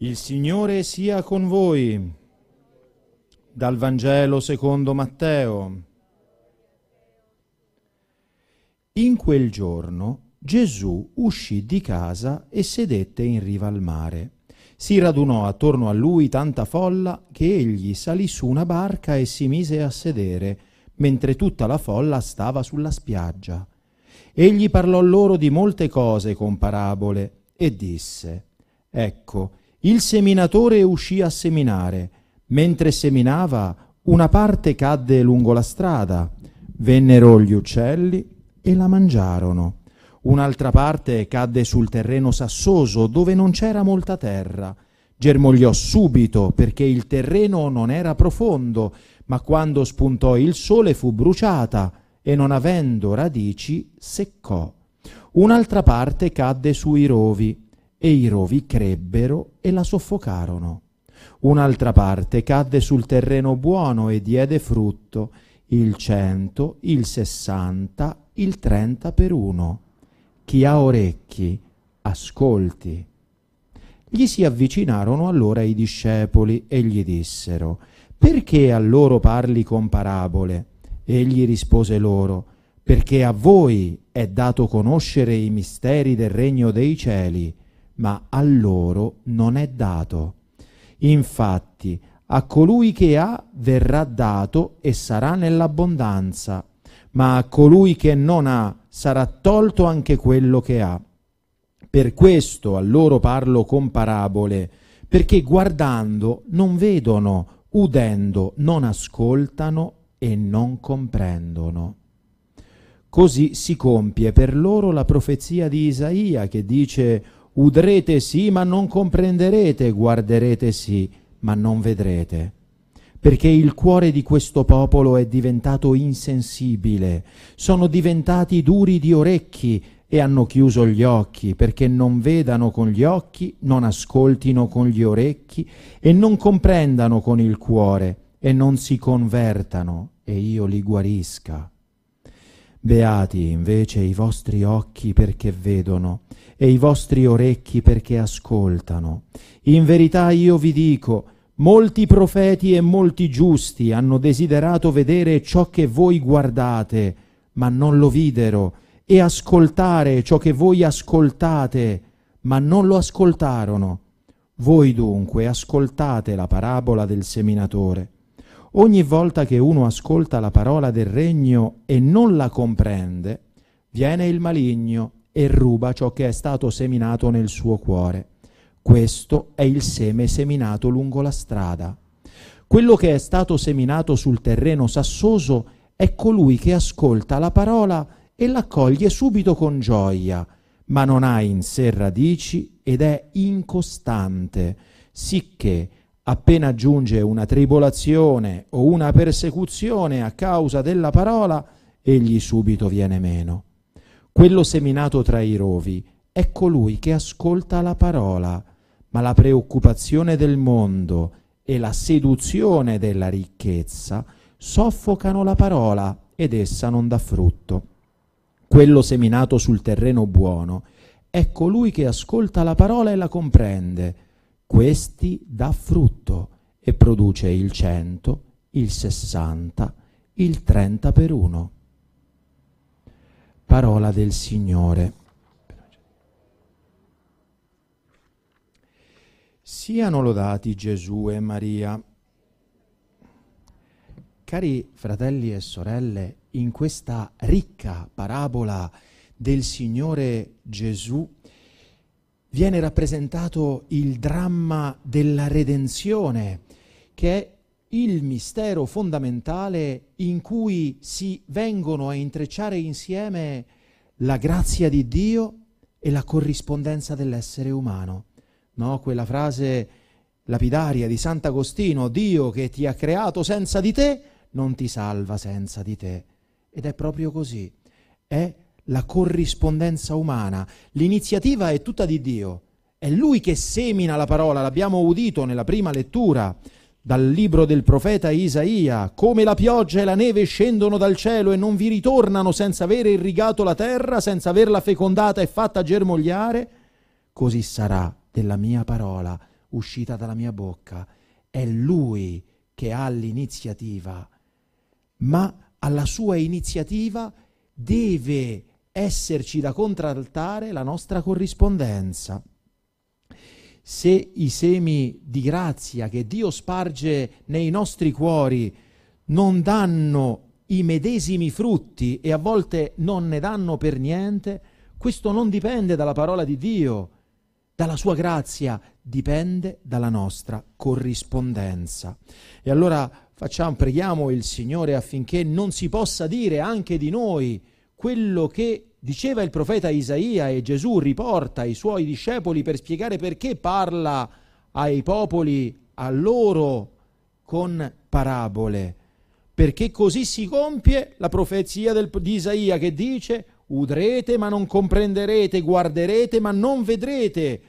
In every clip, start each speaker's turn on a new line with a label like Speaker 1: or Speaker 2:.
Speaker 1: Il Signore sia con voi. Dal Vangelo secondo Matteo. In quel giorno Gesù uscì di casa e sedette in riva al mare. Si radunò attorno a lui tanta folla che egli salì su una barca e si mise a sedere, mentre tutta la folla stava sulla spiaggia. Egli parlò loro di molte cose con parabole e disse, Ecco, il seminatore uscì a seminare. Mentre seminava, una parte cadde lungo la strada. Vennero gli uccelli e la mangiarono. Un'altra parte cadde sul terreno sassoso, dove non c'era molta terra. Germogliò subito perché il terreno non era profondo, ma quando spuntò il sole fu bruciata e non avendo radici seccò. Un'altra parte cadde sui rovi e i rovi crebbero e la soffocarono. Un'altra parte cadde sul terreno buono e diede frutto, il cento, il sessanta, il trenta per uno. Chi ha orecchi, ascolti. Gli si avvicinarono allora i discepoli e gli dissero, perché a loro parli con parabole? Egli rispose loro, perché a voi è dato conoscere i misteri del regno dei cieli, ma a loro non è dato. Infatti, a colui che ha verrà dato e sarà nell'abbondanza, ma a colui che non ha sarà tolto anche quello che ha. Per questo a loro parlo con parabole, perché guardando non vedono, udendo non ascoltano e non comprendono. Così si compie per loro la profezia di Isaia che dice Udrete sì, ma non comprenderete, guarderete sì, ma non vedrete. Perché il cuore di questo popolo è diventato insensibile, sono diventati duri di orecchi e hanno chiuso gli occhi, perché non vedano con gli occhi, non ascoltino con gli orecchi e non comprendano con il cuore e non si convertano e io li guarisca. Beati invece i vostri occhi perché vedono e i vostri orecchi perché ascoltano. In verità io vi dico, molti profeti e molti giusti hanno desiderato vedere ciò che voi guardate, ma non lo videro, e ascoltare ciò che voi ascoltate, ma non lo ascoltarono. Voi dunque ascoltate la parabola del seminatore. Ogni volta che uno ascolta la parola del regno e non la comprende, viene il maligno e ruba ciò che è stato seminato nel suo cuore. Questo è il seme seminato lungo la strada. Quello che è stato seminato sul terreno sassoso è colui che ascolta la parola e l'accoglie subito con gioia, ma non ha in sé radici ed è incostante, sicché appena giunge una tribolazione o una persecuzione a causa della parola, egli subito viene meno. Quello seminato tra i rovi è colui che ascolta la parola, ma la preoccupazione del mondo e la seduzione della ricchezza soffocano la parola ed essa non dà frutto. Quello seminato sul terreno buono è colui che ascolta la parola e la comprende. Questi dà frutto e produce il cento, il sessanta, il trenta per uno. Parola del Signore. Siano lodati Gesù e Maria. Cari fratelli e sorelle, in questa ricca parabola del Signore Gesù viene rappresentato il dramma della redenzione, che è il mistero fondamentale in cui si vengono a intrecciare insieme la grazia di Dio e la corrispondenza dell'essere umano. No? Quella frase lapidaria di Sant'Agostino, Dio che ti ha creato senza di te, non ti salva senza di te. Ed è proprio così. È la corrispondenza umana. L'iniziativa è tutta di Dio. È Lui che semina la parola, l'abbiamo udito nella prima lettura dal libro del profeta Isaia, come la pioggia e la neve scendono dal cielo e non vi ritornano senza aver irrigato la terra, senza averla fecondata e fatta germogliare, così sarà della mia parola uscita dalla mia bocca. È Lui che ha l'iniziativa, ma alla sua iniziativa deve esserci da contraltare la nostra corrispondenza. Se i semi di grazia che Dio sparge nei nostri cuori non danno i medesimi frutti e a volte non ne danno per niente, questo non dipende dalla parola di Dio, dalla sua grazia, dipende dalla nostra corrispondenza. E allora facciamo, preghiamo il Signore affinché non si possa dire anche di noi quello che diceva il profeta Isaia e Gesù riporta ai suoi discepoli per spiegare perché parla ai popoli, a loro, con parabole perché così si compie la profezia del, di Isaia che dice udrete ma non comprenderete, guarderete ma non vedrete.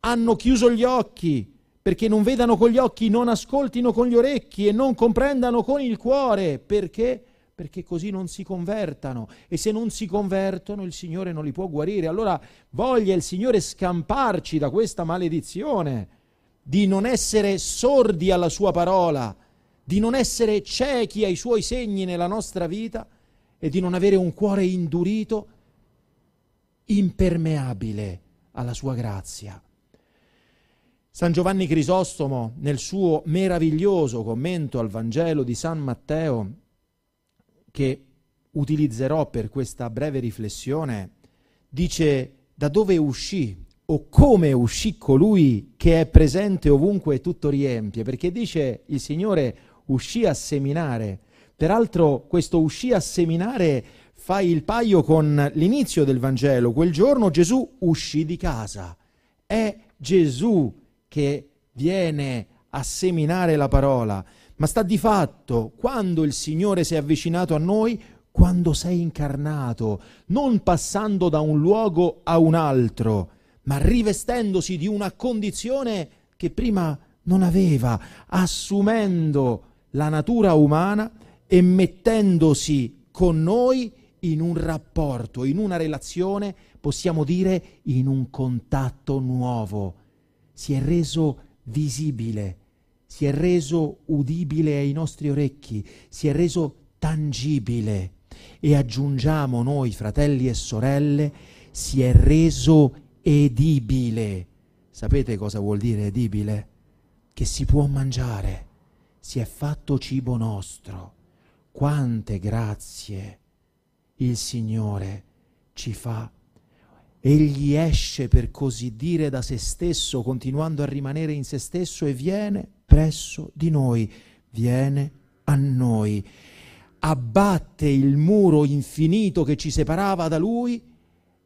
Speaker 1: Hanno chiuso gli occhi perché non vedano con gli occhi, non ascoltino con gli orecchi e non comprendano con il cuore. Perché? Perché così non si convertano e se non si convertono il Signore non li può guarire. Allora voglia il Signore scamparci da questa maledizione di non essere sordi alla sua parola di non essere ciechi ai suoi segni nella nostra vita e di non avere un cuore indurito, impermeabile alla sua grazia. San Giovanni Crisostomo, nel suo meraviglioso commento al Vangelo di San Matteo, che utilizzerò per questa breve riflessione, dice da dove uscì o come uscì colui che è presente ovunque e tutto riempie, perché dice il Signore uscì a seminare. Peraltro questo uscì a seminare fa il paio con l'inizio del Vangelo. Quel giorno Gesù uscì di casa. È Gesù che viene a seminare la parola. Ma sta di fatto, quando il Signore si è avvicinato a noi, quando sei incarnato, non passando da un luogo a un altro, ma rivestendosi di una condizione che prima non aveva, assumendo la natura umana e mettendosi con noi in un rapporto, in una relazione, possiamo dire in un contatto nuovo. Si è reso visibile, si è reso udibile ai nostri orecchi, si è reso tangibile e aggiungiamo noi, fratelli e sorelle, si è reso edibile. Sapete cosa vuol dire edibile? Che si può mangiare si è fatto cibo nostro. Quante grazie il Signore ci fa. Egli esce per così dire da se stesso, continuando a rimanere in se stesso e viene presso di noi, viene a noi, abbatte il muro infinito che ci separava da Lui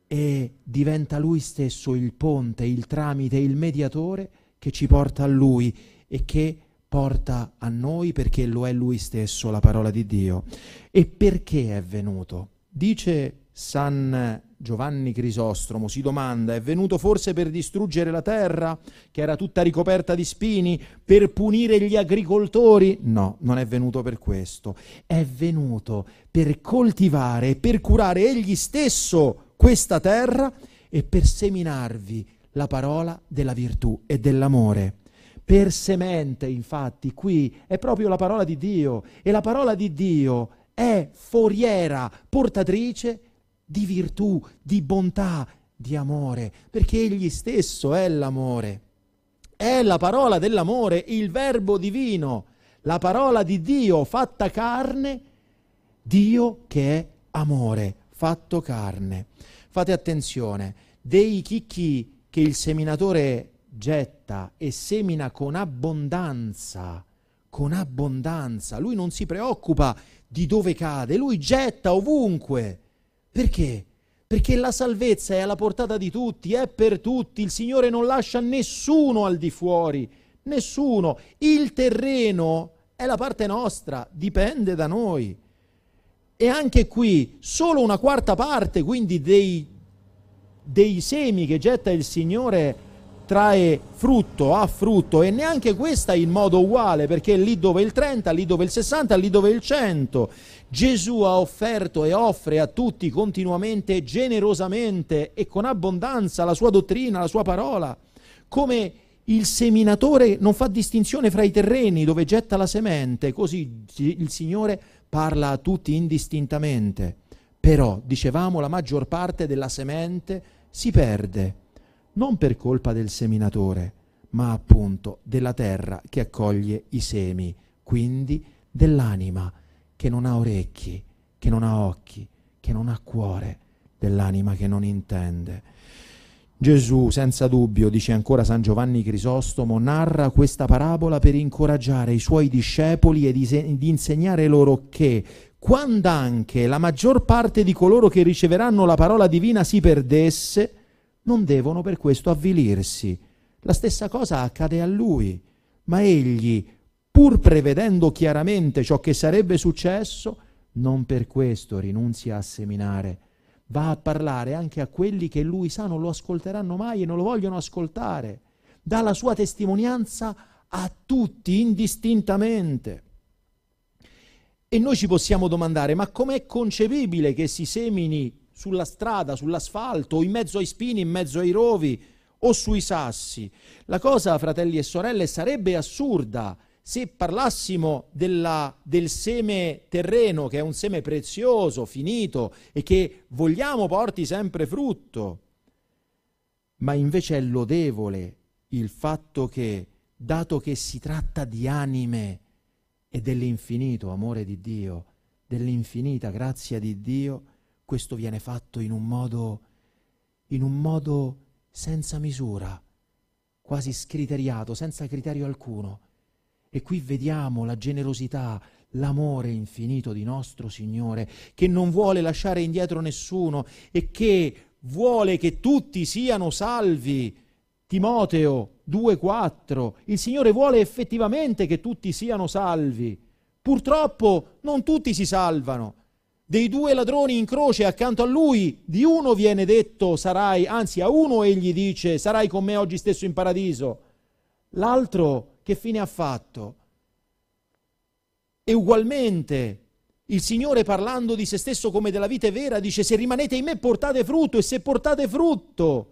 Speaker 1: e diventa Lui stesso il ponte, il tramite, il mediatore che ci porta a Lui e che porta a noi perché lo è lui stesso, la parola di Dio. E perché è venuto? Dice San Giovanni Crisostromo, si domanda, è venuto forse per distruggere la terra, che era tutta ricoperta di spini, per punire gli agricoltori? No, non è venuto per questo, è venuto per coltivare e per curare egli stesso questa terra e per seminarvi la parola della virtù e dell'amore per semente, infatti, qui è proprio la parola di Dio e la parola di Dio è foriera, portatrice di virtù, di bontà, di amore, perché egli stesso è l'amore. È la parola dell'amore, il verbo divino, la parola di Dio fatta carne, Dio che è amore, fatto carne. Fate attenzione, dei chicchi che il seminatore getta e semina con abbondanza, con abbondanza. Lui non si preoccupa di dove cade, lui getta ovunque. Perché? Perché la salvezza è alla portata di tutti, è per tutti. Il Signore non lascia nessuno al di fuori, nessuno. Il terreno è la parte nostra, dipende da noi. E anche qui solo una quarta parte, quindi dei, dei semi che getta il Signore trae frutto, ha frutto e neanche questa in modo uguale perché lì dove il 30, lì dove il 60, lì dove il 100. Gesù ha offerto e offre a tutti continuamente, generosamente e con abbondanza la sua dottrina, la sua parola, come Il seminatore non fa distinzione fra i terreni dove getta la semente, così il Signore parla a tutti indistintamente. Però, dicevamo, la maggior parte della semente si perde, non per colpa del seminatore, ma appunto della terra che accoglie i semi, quindi dell'anima che non ha orecchi, che non ha occhi, che non ha cuore, dell'anima che non intende. Gesù, senza dubbio, dice ancora San Giovanni Crisostomo, narra questa parabola per incoraggiare i suoi discepoli e di insegnare loro che, quando anche la maggior parte di coloro che riceveranno la parola divina si perdesse, non devono per questo avvilirsi. La stessa cosa accade a lui, ma egli, pur prevedendo chiaramente ciò che sarebbe successo, non per questo rinunzia a seminare va a parlare anche a quelli che lui sa non lo ascolteranno mai e non lo vogliono ascoltare. Dà la sua testimonianza a tutti indistintamente. E noi ci possiamo domandare, ma com'è concepibile che si semini sulla strada, sull'asfalto, in mezzo ai spini, in mezzo ai rovi o sui sassi? La cosa, fratelli e sorelle, sarebbe assurda se parlassimo della, del seme terreno, che è un seme prezioso, finito e che vogliamo porti sempre frutto, ma invece è lodevole il fatto che, dato che si tratta di anime e dell'infinito amore di Dio, dell'infinita grazia di Dio, questo viene fatto in un modo, in un modo senza misura, quasi scriteriato, senza criterio alcuno e qui vediamo la generosità, l'amore infinito di nostro Signore, che non vuole lasciare indietro nessuno e che vuole che tutti siano salvi. Timoteo 2,4. Il Signore vuole effettivamente che tutti siano salvi. Purtroppo non tutti si salvano. Dei due ladroni in croce accanto a lui, di uno viene detto sarai, anzi a uno egli dice sarai con me oggi stesso in paradiso. L'altro che fine ha fatto? E ugualmente il Signore parlando di se stesso come della vita vera dice se rimanete in me portate frutto e se portate frutto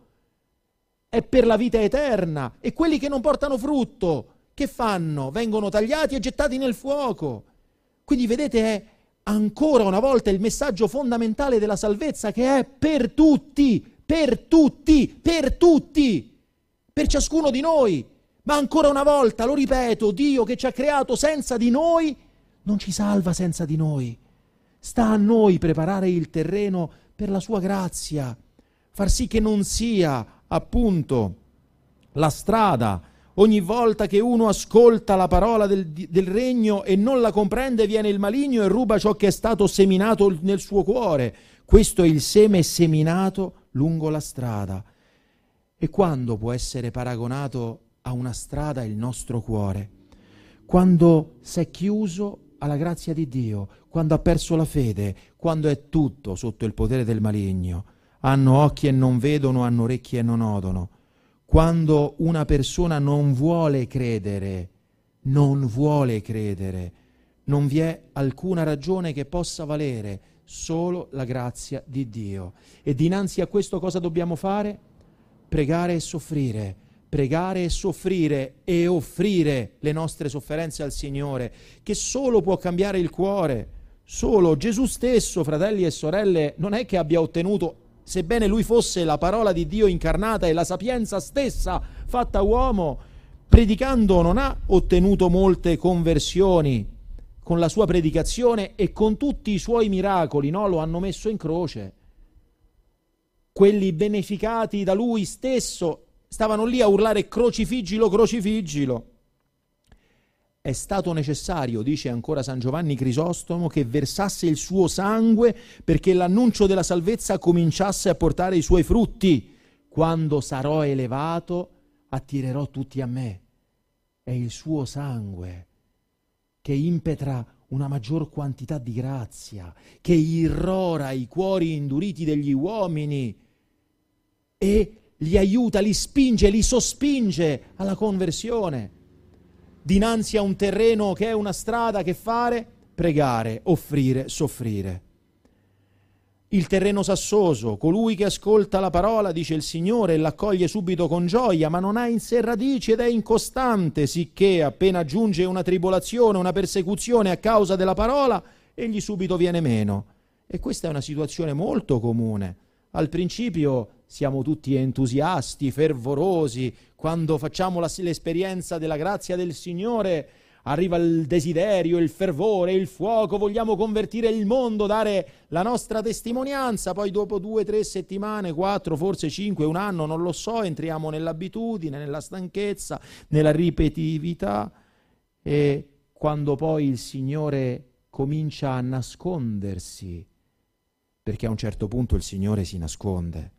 Speaker 1: è per la vita eterna e quelli che non portano frutto che fanno? Vengono tagliati e gettati nel fuoco. Quindi vedete è ancora una volta il messaggio fondamentale della salvezza che è per tutti, per tutti, per tutti, per ciascuno di noi. Ma ancora una volta, lo ripeto, Dio che ci ha creato senza di noi, non ci salva senza di noi. Sta a noi preparare il terreno per la sua grazia, far sì che non sia appunto la strada. Ogni volta che uno ascolta la parola del, del, regno e non la comprende, viene il maligno e ruba ciò che è stato seminato nel suo cuore. Questo è il seme seminato lungo la strada. E quando può essere paragonato a una strada il nostro cuore, quando si è chiuso alla grazia di Dio, quando ha perso la fede, quando è tutto sotto il potere del maligno, hanno occhi e non vedono, hanno orecchi e non odono, quando una persona non vuole credere, non vuole credere, non vi è alcuna ragione che possa valere, solo la grazia di Dio. E dinanzi a questo cosa dobbiamo fare? Pregare e soffrire pregare e soffrire e offrire le nostre sofferenze al Signore, che solo può cambiare il cuore. Solo Gesù stesso, fratelli e sorelle, non è che abbia ottenuto, sebbene lui fosse la parola di Dio incarnata e la sapienza stessa fatta uomo, predicando non ha ottenuto molte conversioni con la sua predicazione e con tutti i suoi miracoli, no? Lo hanno messo in croce. Quelli beneficati da lui stesso stavano lì a urlare crocifiggilo, crocifiggilo. È stato necessario, dice ancora San Giovanni Crisostomo, che versasse il suo sangue perché l'annuncio della salvezza cominciasse a portare i suoi frutti. Quando sarò elevato, attirerò tutti a me. È il suo sangue che impetra una maggior quantità di grazia, che irrora i cuori induriti degli uomini e li aiuta, li spinge, li sospinge alla conversione. Dinanzi a un terreno che è una strada, che fare? Pregare, offrire, soffrire. il terreno sassoso, colui che ascolta la parola, dice il Signore, e l'accoglie subito con gioia, ma non ha in sé radici ed è incostante, sicché appena giunge una tribolazione, una persecuzione a causa della parola, egli subito viene meno. E questa è una situazione molto comune. Al principio siamo tutti entusiasti, fervorosi, quando facciamo la, l'esperienza della grazia del Signore arriva il desiderio, il fervore, il fuoco, vogliamo convertire il mondo, dare la nostra testimonianza, poi dopo due, tre settimane, quattro, forse cinque, un anno, non lo so, entriamo nell'abitudine, nella stanchezza, nella ripetitività. E quando poi il Signore comincia a nascondersi, perché a un certo punto il Signore si nasconde.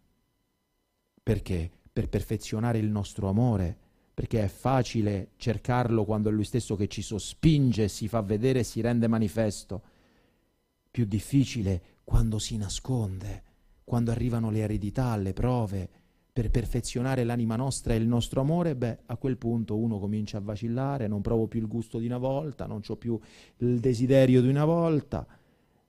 Speaker 1: Perché? Per perfezionare il nostro amore perché è facile cercarlo quando è lui stesso che ci sospinge, si fa vedere si rende manifesto. Più difficile quando si nasconde, quando arrivano le eredità, le prove, per perfezionare l'anima nostra e il nostro amore, beh, a quel punto uno comincia a vacillare, non provo più il gusto di una volta, non ho più il desiderio di una volta.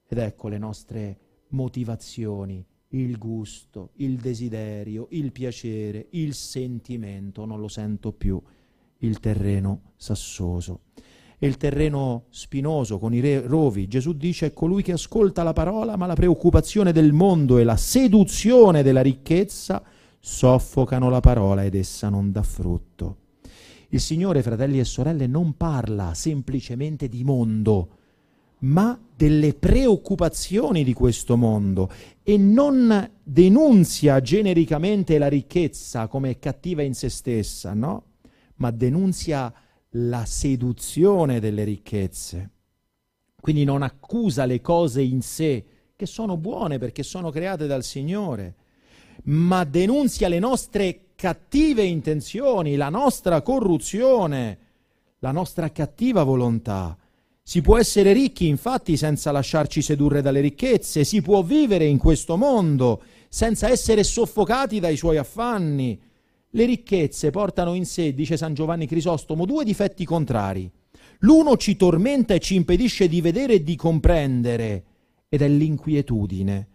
Speaker 1: Ed ecco le nostre motivazioni il gusto, il desiderio, il piacere, il sentimento, non lo sento più, il terreno sassoso. E il terreno spinoso con i rovi, Gesù dice, è colui che ascolta la parola, ma la preoccupazione del mondo e la seduzione della ricchezza soffocano la parola ed essa non dà frutto. Il Signore, fratelli e sorelle, non parla semplicemente di mondo, ma delle preoccupazioni di questo mondo e non denunzia genericamente la ricchezza come cattiva in se stessa, no? Ma denunzia la seduzione delle ricchezze. Quindi non accusa le cose in sé, che sono buone perché sono create dal Signore, ma denunzia le nostre cattive intenzioni, la nostra corruzione, la nostra cattiva volontà si può essere ricchi infatti senza lasciarci sedurre dalle ricchezze, si può vivere in questo mondo senza essere soffocati dai suoi affanni. Le ricchezze portano in sé, dice San Giovanni Crisostomo, due difetti contrari. L'uno ci tormenta e ci impedisce di vedere e di comprendere, ed è l'inquietudine.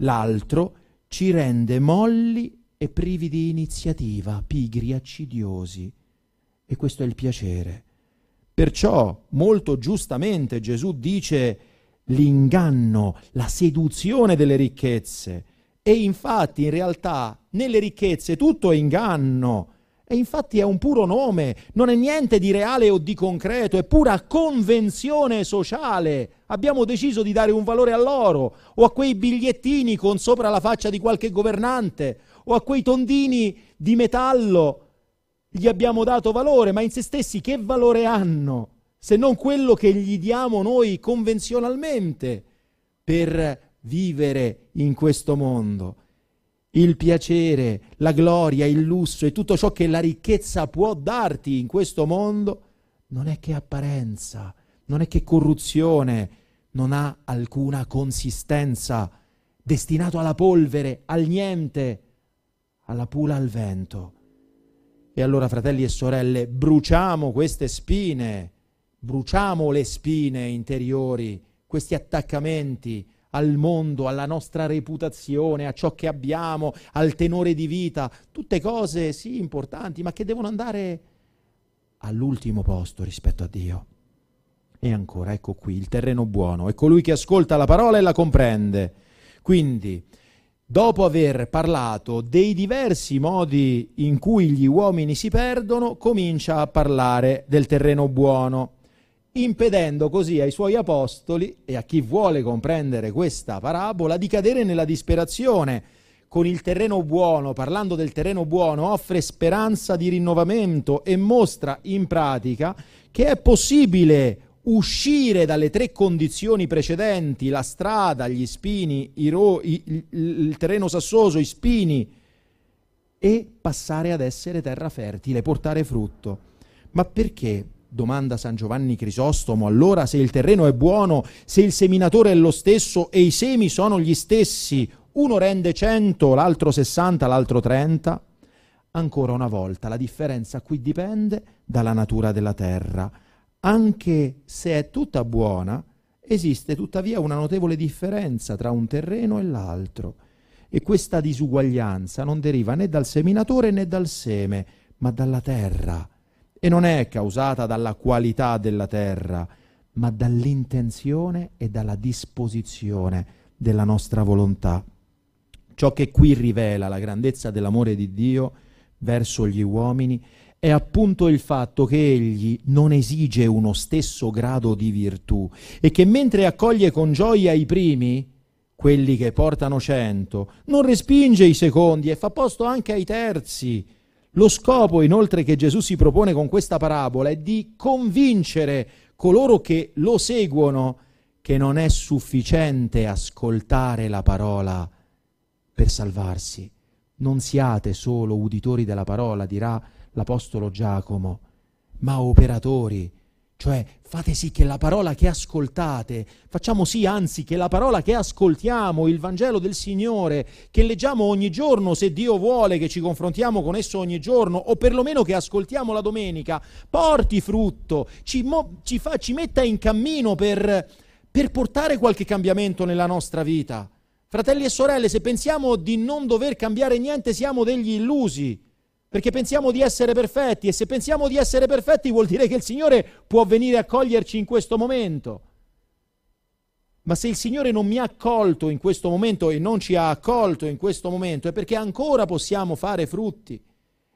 Speaker 1: L'altro ci rende molli e privi di iniziativa, pigri, accidiosi. E questo è il piacere. Perciò molto giustamente Gesù dice l'inganno, la seduzione delle ricchezze. E infatti in realtà nelle ricchezze tutto è inganno. E infatti è un puro nome, non è niente di reale o di concreto, è pura convenzione sociale. Abbiamo deciso di dare un valore all'oro o a quei bigliettini con sopra la faccia di qualche governante o a quei tondini di metallo gli abbiamo dato valore, ma in se stessi che valore hanno se non quello che gli diamo noi convenzionalmente per vivere in questo mondo? Il piacere, la gloria, il lusso e tutto ciò che la ricchezza può darti in questo mondo non è che apparenza, non è che corruzione, non ha alcuna consistenza, destinato alla polvere, al niente, alla pula al vento. E allora, fratelli e sorelle, bruciamo queste spine, bruciamo le spine interiori, questi attaccamenti al mondo, alla nostra reputazione, a ciò che abbiamo, al tenore di vita, tutte cose sì importanti, ma che devono andare all'ultimo posto rispetto a Dio. E ancora, ecco qui, il terreno buono, è colui che ascolta la parola e la comprende. Quindi, dopo aver parlato dei diversi modi in cui gli uomini si perdono, comincia a parlare del terreno buono, impedendo così ai suoi apostoli e a chi vuole comprendere questa parabola di cadere nella disperazione. Con il terreno buono, parlando del terreno buono, offre speranza di rinnovamento e mostra in pratica che è possibile uscire dalle tre condizioni precedenti, la strada, gli spini, ro- i, il, il terreno sassoso, i spini, e passare ad essere terra fertile, portare frutto. Ma perché? Domanda San Giovanni Crisostomo. Allora, se il terreno è buono, se il seminatore è lo stesso e i semi sono gli stessi, uno rende 100, l'altro 60, l'altro 30? Ancora una volta, la differenza qui dipende dalla natura della terra anche se è tutta buona, esiste tuttavia una notevole differenza tra un terreno e l'altro e questa disuguaglianza non deriva né dal seminatore né dal seme, ma dalla terra e non è causata dalla qualità della terra, ma dall'intenzione e dalla disposizione della nostra volontà. Ciò che qui rivela la grandezza dell'amore di Dio verso gli uomini è appunto il fatto che egli non esige uno stesso grado di virtù e che mentre accoglie con gioia i primi, quelli che portano cento, non respinge i secondi e fa posto anche ai terzi. Lo scopo inoltre che Gesù si propone con questa parabola è di convincere coloro che lo seguono che non è sufficiente ascoltare la parola per salvarsi. Non siate solo uditori della parola, dirà l'Apostolo Giacomo, ma operatori, cioè fate sì che la parola che ascoltate, facciamo sì anzi che la parola che ascoltiamo, il Vangelo del Signore, che leggiamo ogni giorno se Dio vuole, che ci confrontiamo con esso ogni giorno, o perlomeno che ascoltiamo la domenica, porti frutto, ci, mo- ci, fa- ci metta in cammino per, per portare qualche cambiamento nella nostra vita. Fratelli e sorelle, se pensiamo di non dover cambiare niente, siamo degli illusi perché pensiamo di essere perfetti e se pensiamo di essere perfetti vuol dire che il Signore può venire a coglierci in questo momento. Ma se il Signore non mi ha accolto in questo momento e non ci ha accolto in questo momento è perché ancora possiamo fare frutti.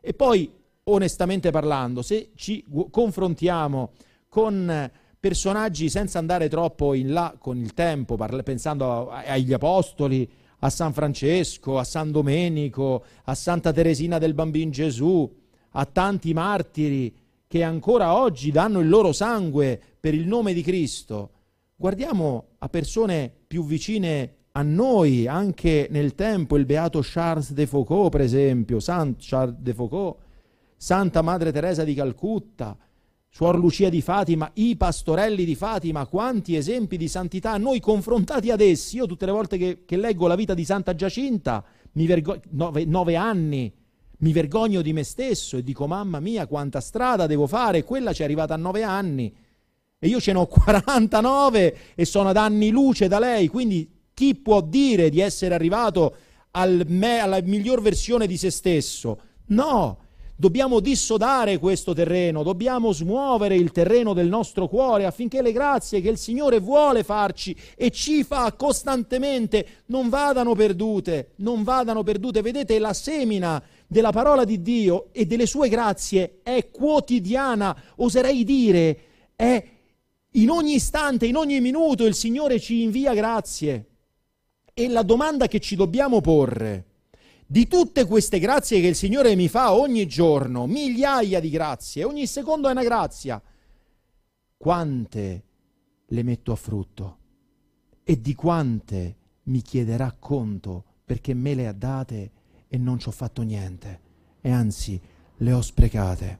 Speaker 1: E poi, onestamente parlando, se ci confrontiamo con personaggi senza andare troppo in là con il tempo, pensando agli apostoli, a San Francesco, a San Domenico, a Santa Teresina del Bambino Gesù, a tanti martiri che ancora oggi danno il loro sangue per il nome di Cristo. Guardiamo a persone più vicine a noi, anche nel tempo, il beato Charles de Foucault, per esempio, Saint Charles de Foucault, Santa Madre Teresa di Calcutta, Suor Lucia di Fatima, i pastorelli di Fatima, quanti esempi di santità, noi confrontati ad essi, io tutte le volte che, che leggo la vita di Santa Giacinta, mi vergo- nove, nove anni, mi vergogno di me stesso e dico mamma mia quanta strada devo fare, quella ci è arrivata a nove anni e io ce ne ho 49 e sono ad anni luce da lei, quindi chi può dire di essere arrivato al me, alla miglior versione di se stesso? No, Dobbiamo dissodare questo terreno, dobbiamo smuovere il terreno del nostro cuore affinché le grazie che il Signore vuole farci e ci fa costantemente non vadano perdute, non vadano perdute. Vedete, la semina della parola di Dio e delle sue grazie è quotidiana, oserei dire, è in ogni istante, in ogni minuto il Signore ci invia grazie. E la domanda che ci dobbiamo porre di tutte queste grazie che il Signore mi fa ogni giorno, migliaia di grazie, ogni secondo è una grazia, quante le metto a frutto? E di quante mi chiederà conto perché me le ha date e non ci ho fatto niente? E anzi le ho sprecate.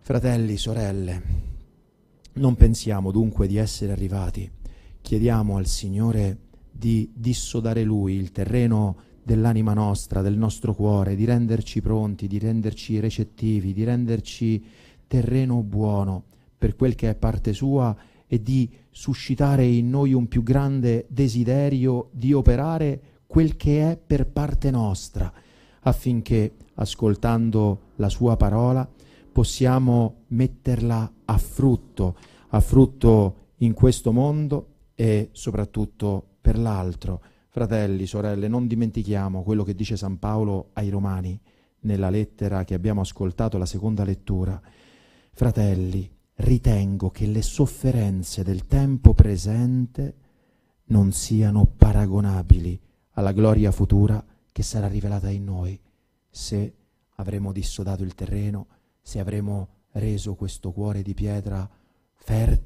Speaker 1: Fratelli, sorelle, non pensiamo dunque di essere arrivati, chiediamo al Signore di dissodare Lui il terreno dell'anima nostra, del nostro cuore, di renderci pronti, di renderci recettivi, di renderci terreno buono per quel che è parte sua e di suscitare in noi un più grande desiderio di operare quel che è per parte nostra, affinché, ascoltando la sua parola, possiamo metterla a frutto, a frutto in questo mondo e soprattutto per l'altro Fratelli, sorelle, non dimentichiamo quello che dice San Paolo ai Romani nella lettera che abbiamo ascoltato, la seconda lettura. Fratelli, ritengo che le sofferenze del tempo presente non siano paragonabili alla gloria futura che sarà rivelata in noi se avremo dissodato il terreno, se avremo reso questo cuore di pietra fertile